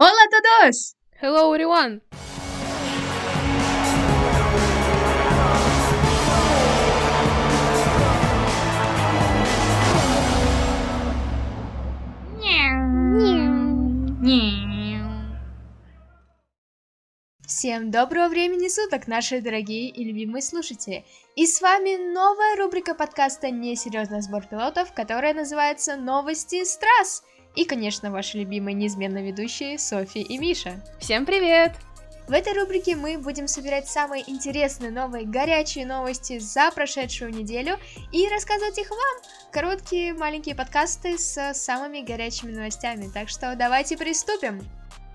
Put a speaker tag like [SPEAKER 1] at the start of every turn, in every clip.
[SPEAKER 1] Hola a todos!
[SPEAKER 2] Hello everyone!
[SPEAKER 1] Всем доброго времени суток, наши дорогие и любимые слушатели! И с вами новая рубрика подкаста «Несерьезный сбор пилотов», которая называется «Новости с трасс». И, конечно, ваши любимые неизменно ведущие Софи и Миша.
[SPEAKER 2] Всем привет!
[SPEAKER 1] В этой рубрике мы будем собирать самые интересные, новые, горячие новости за прошедшую неделю и рассказывать их вам. Короткие, маленькие подкасты с самыми горячими новостями. Так что давайте приступим.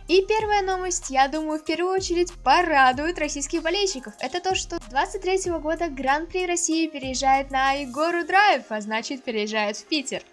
[SPEAKER 1] И первая новость, я думаю, в первую очередь порадует российских болельщиков. Это то, что 23 года Гран-при России переезжает на Егору Драйв, а значит переезжает в Питер.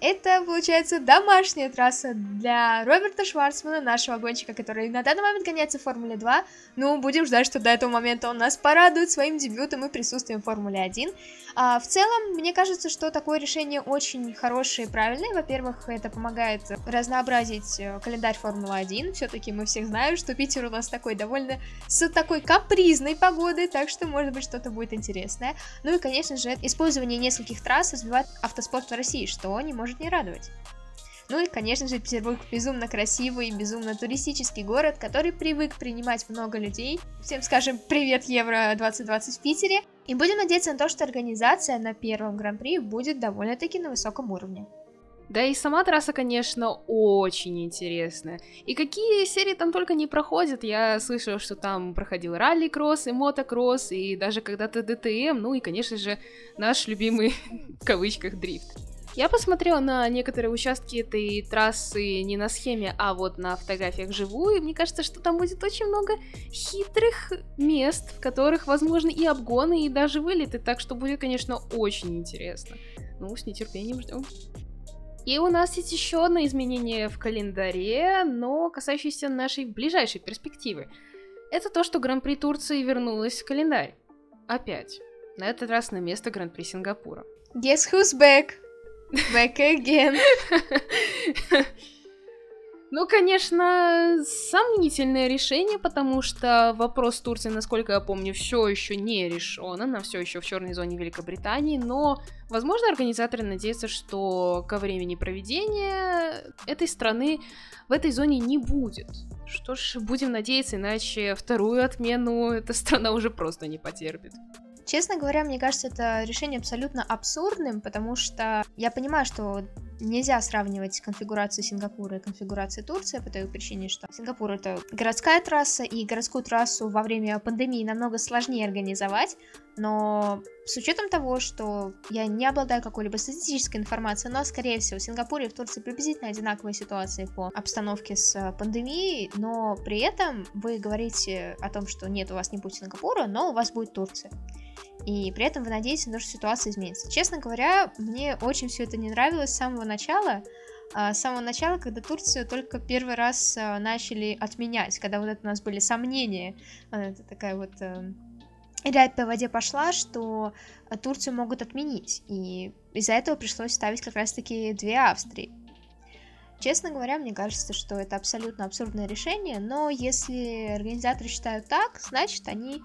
[SPEAKER 1] Это, получается, домашняя трасса для Роберта Шварцмана, нашего гонщика, который на данный момент гоняется в Формуле 2. Ну, будем ждать, что до этого момента он нас порадует своим дебютом и присутствием в Формуле 1. А, в целом, мне кажется, что такое решение очень хорошее и правильное. Во-первых, это помогает разнообразить э, календарь Формулы 1. Все-таки мы всех знаем, что Питер у нас такой довольно с такой капризной погодой, так что, может быть, что-то будет интересное. Ну и, конечно же, использование нескольких трасс развивает автоспорт в России, что не может не радовать. Ну и, конечно же, Петербург безумно красивый, безумно туристический город, который привык принимать много людей. Всем скажем привет Евро 2020 в Питере. И будем надеяться на то, что организация на первом гран-при будет довольно-таки на высоком уровне.
[SPEAKER 2] Да и сама трасса, конечно, очень интересная. И какие серии там только не проходят. Я слышала, что там проходил ралли-кросс и мотокросс, и даже когда-то ДТМ, ну и, конечно же, наш любимый, в кавычках, дрифт. Я посмотрела на некоторые участки этой трассы не на схеме, а вот на фотографиях живую, мне кажется, что там будет очень много хитрых мест, в которых, возможно, и обгоны, и даже вылеты, так что будет, конечно, очень интересно. Ну, с нетерпением ждем. И у нас есть еще одно изменение в календаре, но касающееся нашей ближайшей перспективы. Это то, что Гран-при Турции вернулась в календарь. Опять. На этот раз на место Гран-при Сингапура.
[SPEAKER 1] Guess who's back? Back again.
[SPEAKER 2] Ну, конечно, сомнительное решение, потому что вопрос Турции, насколько я помню, все еще не решен, она все еще в черной зоне Великобритании, но, возможно, организаторы надеются, что ко времени проведения этой страны в этой зоне не будет. Что ж, будем надеяться, иначе вторую отмену эта страна уже просто не потерпит.
[SPEAKER 1] Честно говоря, мне кажется, это решение абсолютно абсурдным, потому что я понимаю, что нельзя сравнивать конфигурацию Сингапура и конфигурацию Турции по той причине, что Сингапур это городская трасса, и городскую трассу во время пандемии намного сложнее организовать, но с учетом того, что я не обладаю какой-либо статистической информацией, но, скорее всего, в Сингапуре и в Турции приблизительно одинаковые ситуации по обстановке с пандемией, но при этом вы говорите о том, что нет, у вас не будет Сингапура, но у вас будет Турция и при этом вы надеетесь на то, что ситуация изменится. Честно говоря, мне очень все это не нравилось с самого начала, а, с самого начала, когда Турцию только первый раз а, начали отменять, когда вот это у нас были сомнения, а, это такая вот рябь по воде пошла, что Турцию могут отменить, и из-за этого пришлось ставить как раз-таки две Австрии. Честно говоря, мне кажется, что это абсолютно абсурдное решение, но если организаторы считают так, значит они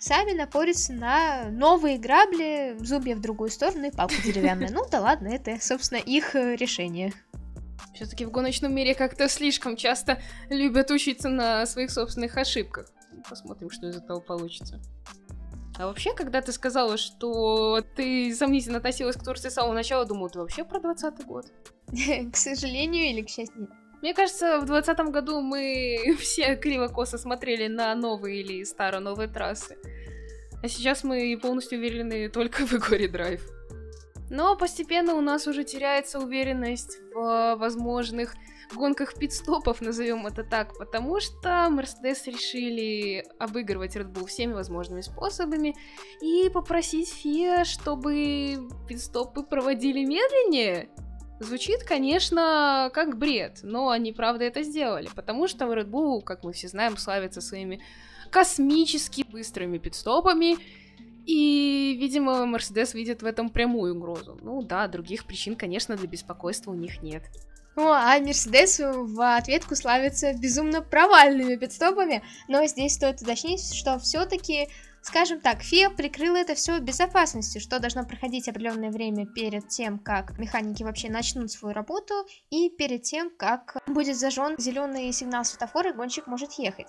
[SPEAKER 1] сами напорятся на новые грабли, зубья в другую сторону и палка деревянная. Ну да ладно, это, собственно, их э, решение.
[SPEAKER 2] Все-таки в гоночном мире как-то слишком часто любят учиться на своих собственных ошибках. Посмотрим, что из этого получится. А вообще, когда ты сказала, что ты сомнительно относилась к Турции с самого начала, думаю, ты вообще про 20 год?
[SPEAKER 1] К сожалению или к счастью?
[SPEAKER 2] Мне кажется, в 2020 году мы все криво-косо смотрели на новые или старо-новые трассы. А сейчас мы полностью уверены только в Егоре Драйв. Но постепенно у нас уже теряется уверенность в возможных гонках пидстопов, назовем это так, потому что Мерседес решили обыгрывать Red Bull всеми возможными способами и попросить FIA, чтобы пидстопы проводили медленнее. Звучит, конечно, как бред, но они правда это сделали, потому что Red Bull, как мы все знаем, славится своими космически быстрыми пидстопами, и, видимо, Мерседес видит в этом прямую угрозу. Ну да, других причин, конечно, для беспокойства у них нет.
[SPEAKER 1] О, а Мерседес в ответку славится безумно провальными пидстопами, но здесь стоит уточнить, что все-таки Скажем так, ФИА прикрыла это все безопасностью, что должно проходить определенное время перед тем, как механики вообще начнут свою работу, и перед тем, как будет зажжен зеленый сигнал светофора, и гонщик может ехать.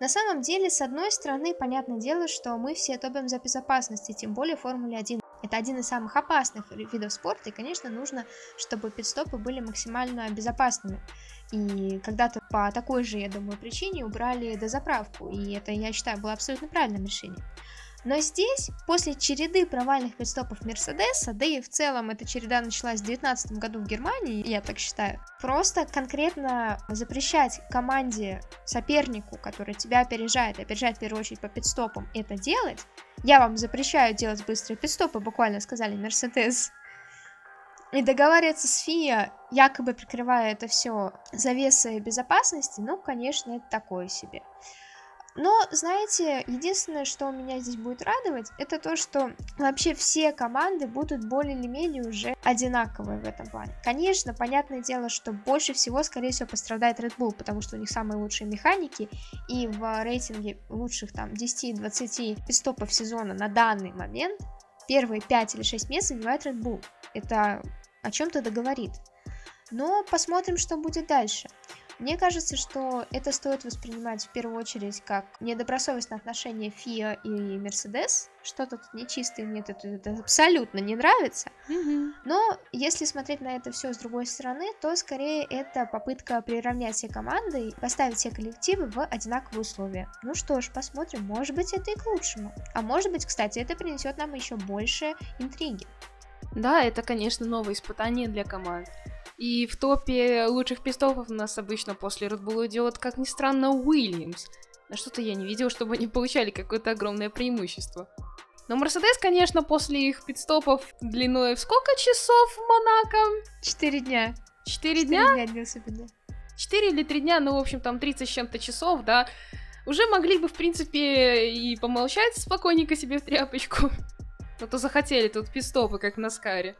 [SPEAKER 1] На самом деле, с одной стороны, понятное дело, что мы все топим за безопасность, и тем более Формуле 1. Это один из самых опасных видов спорта, и, конечно, нужно, чтобы пидстопы были максимально безопасными. И когда-то по такой же, я думаю, причине убрали дозаправку, и это, я считаю, было абсолютно правильным решением. Но здесь, после череды провальных пидстопов Мерседеса, да и в целом эта череда началась в 2019 году в Германии, я так считаю, просто конкретно запрещать команде, сопернику, который тебя опережает, опережает в первую очередь по пидстопам, это делать, я вам запрещаю делать быстрые пидстопы, буквально сказали Мерседес, и договариваться с ФИА, якобы прикрывая это все завесой безопасности, ну, конечно, это такое себе. Но, знаете, единственное, что меня здесь будет радовать, это то, что вообще все команды будут более или менее уже одинаковые в этом плане. Конечно, понятное дело, что больше всего, скорее всего, пострадает Red Bull, потому что у них самые лучшие механики, и в рейтинге лучших там 10-20 пистопов сезона на данный момент первые 5 или 6 мест занимает Red Bull. Это о чем-то договорит. Но посмотрим, что будет дальше. Мне кажется, что это стоит воспринимать в первую очередь как недобросовестное отношение ФИА и Мерседес. Что-то тут нечистое, мне это, это абсолютно не нравится. Mm-hmm. Но если смотреть на это все с другой стороны, то скорее это попытка приравнять все команды и поставить все коллективы в одинаковые условия. Ну что ж, посмотрим, может быть это и к лучшему. А может быть, кстати, это принесет нам еще больше интриги.
[SPEAKER 2] Да, это, конечно, новое испытание для команд. И в топе лучших пистопов у нас обычно после Red Bull идет, как ни странно, Уильямс. Но что-то я не видел, чтобы они получали какое-то огромное преимущество. Но Мерседес, конечно, после их пидстопов длиной в сколько часов в Монако?
[SPEAKER 1] Четыре дня.
[SPEAKER 2] Четыре дня?
[SPEAKER 1] дня длился
[SPEAKER 2] Четыре или три дня, ну, в общем, там 30 с чем-то часов, да. Уже могли бы, в принципе, и помолчать спокойненько себе в тряпочку. А то захотели тут пистопы, как на Скаре.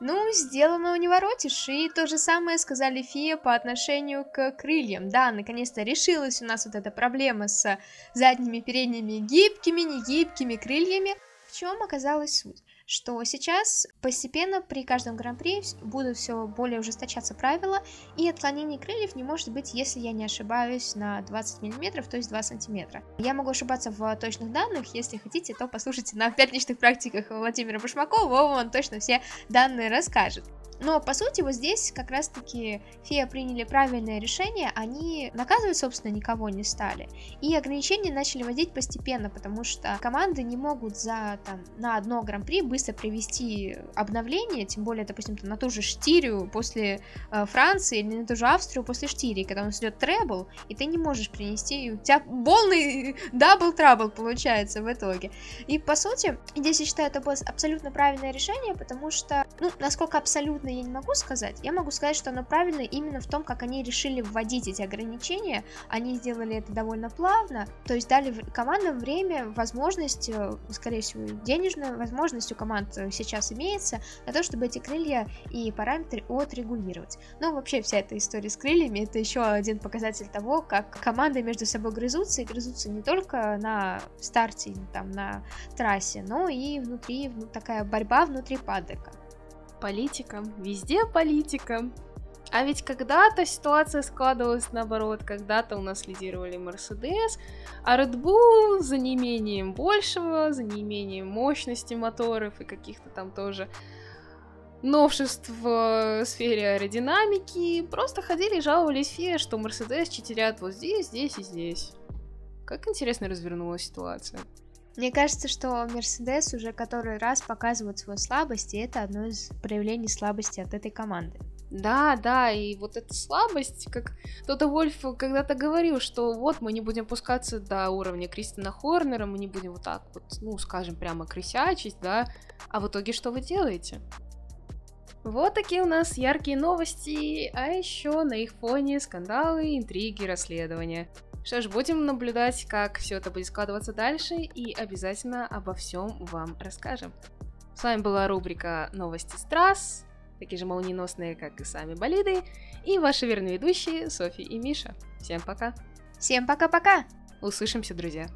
[SPEAKER 1] Ну, сделано не воротишь, и то же самое сказали Фия по отношению к крыльям. Да, наконец-то решилась у нас вот эта проблема с задними передними гибкими, негибкими крыльями. В чем оказалась суть? Что сейчас постепенно при каждом гран-при будут все более ужесточаться правила, и отклонение крыльев не может быть, если я не ошибаюсь, на 20 мм, то есть 2 сантиметра. Я могу ошибаться в точных данных, если хотите, то послушайте на пятничных практиках Владимира Башмакова, он точно все данные расскажет. Но, по сути, вот здесь как раз-таки ФИА приняли правильное решение, они наказывать, собственно, никого не стали. И ограничения начали вводить постепенно, потому что команды не могут за, там, на одно гран-при быстро привести обновление, тем более, допустим, там, на ту же Штирию после э, Франции или на ту же Австрию после Штирии, когда у нас идет triple, и ты не можешь принести, и у тебя полный double trouble получается в итоге. И, по сути, здесь я считаю, это было абсолютно правильное решение, потому что, ну, насколько абсолютно я не могу сказать. Я могу сказать, что оно правильно именно в том, как они решили вводить эти ограничения. Они сделали это довольно плавно, то есть дали командам время, возможность, э, скорее всего, денежную возможность у команд э, сейчас имеется на то, чтобы эти крылья и параметры отрегулировать. Ну, вообще, вся эта история с крыльями это еще один показатель того, как команды между собой грызутся, и грызутся не только на старте, там, на трассе, но и внутри, ну, такая борьба внутри падека
[SPEAKER 2] политика, везде политика. А ведь когда-то ситуация складывалась наоборот, когда-то у нас лидировали Мерседес, а Red Bull за неимением большего, за неимением мощности моторов и каких-то там тоже новшеств в сфере аэродинамики, просто ходили и жаловались Фе, что Мерседес читерят вот здесь, здесь и здесь. Как интересно развернулась ситуация.
[SPEAKER 1] Мне кажется, что Мерседес уже который раз показывает свою слабость, и это одно из проявлений слабости от этой команды.
[SPEAKER 2] Да, да, и вот эта слабость, как Тота Вольф когда-то говорил, что вот мы не будем пускаться до уровня Кристина Хорнера, мы не будем вот так вот, ну, скажем, прямо крысячить, да, а в итоге что вы делаете? Вот такие у нас яркие новости, а еще на их фоне скандалы, интриги, расследования. Что ж, будем наблюдать, как все это будет складываться дальше, и обязательно обо всем вам расскажем. С вами была рубрика Новости с трасс. такие же молниеносные, как и сами болиды, и ваши верные ведущие Софи и Миша. Всем пока!
[SPEAKER 1] Всем пока-пока!
[SPEAKER 2] Услышимся, друзья!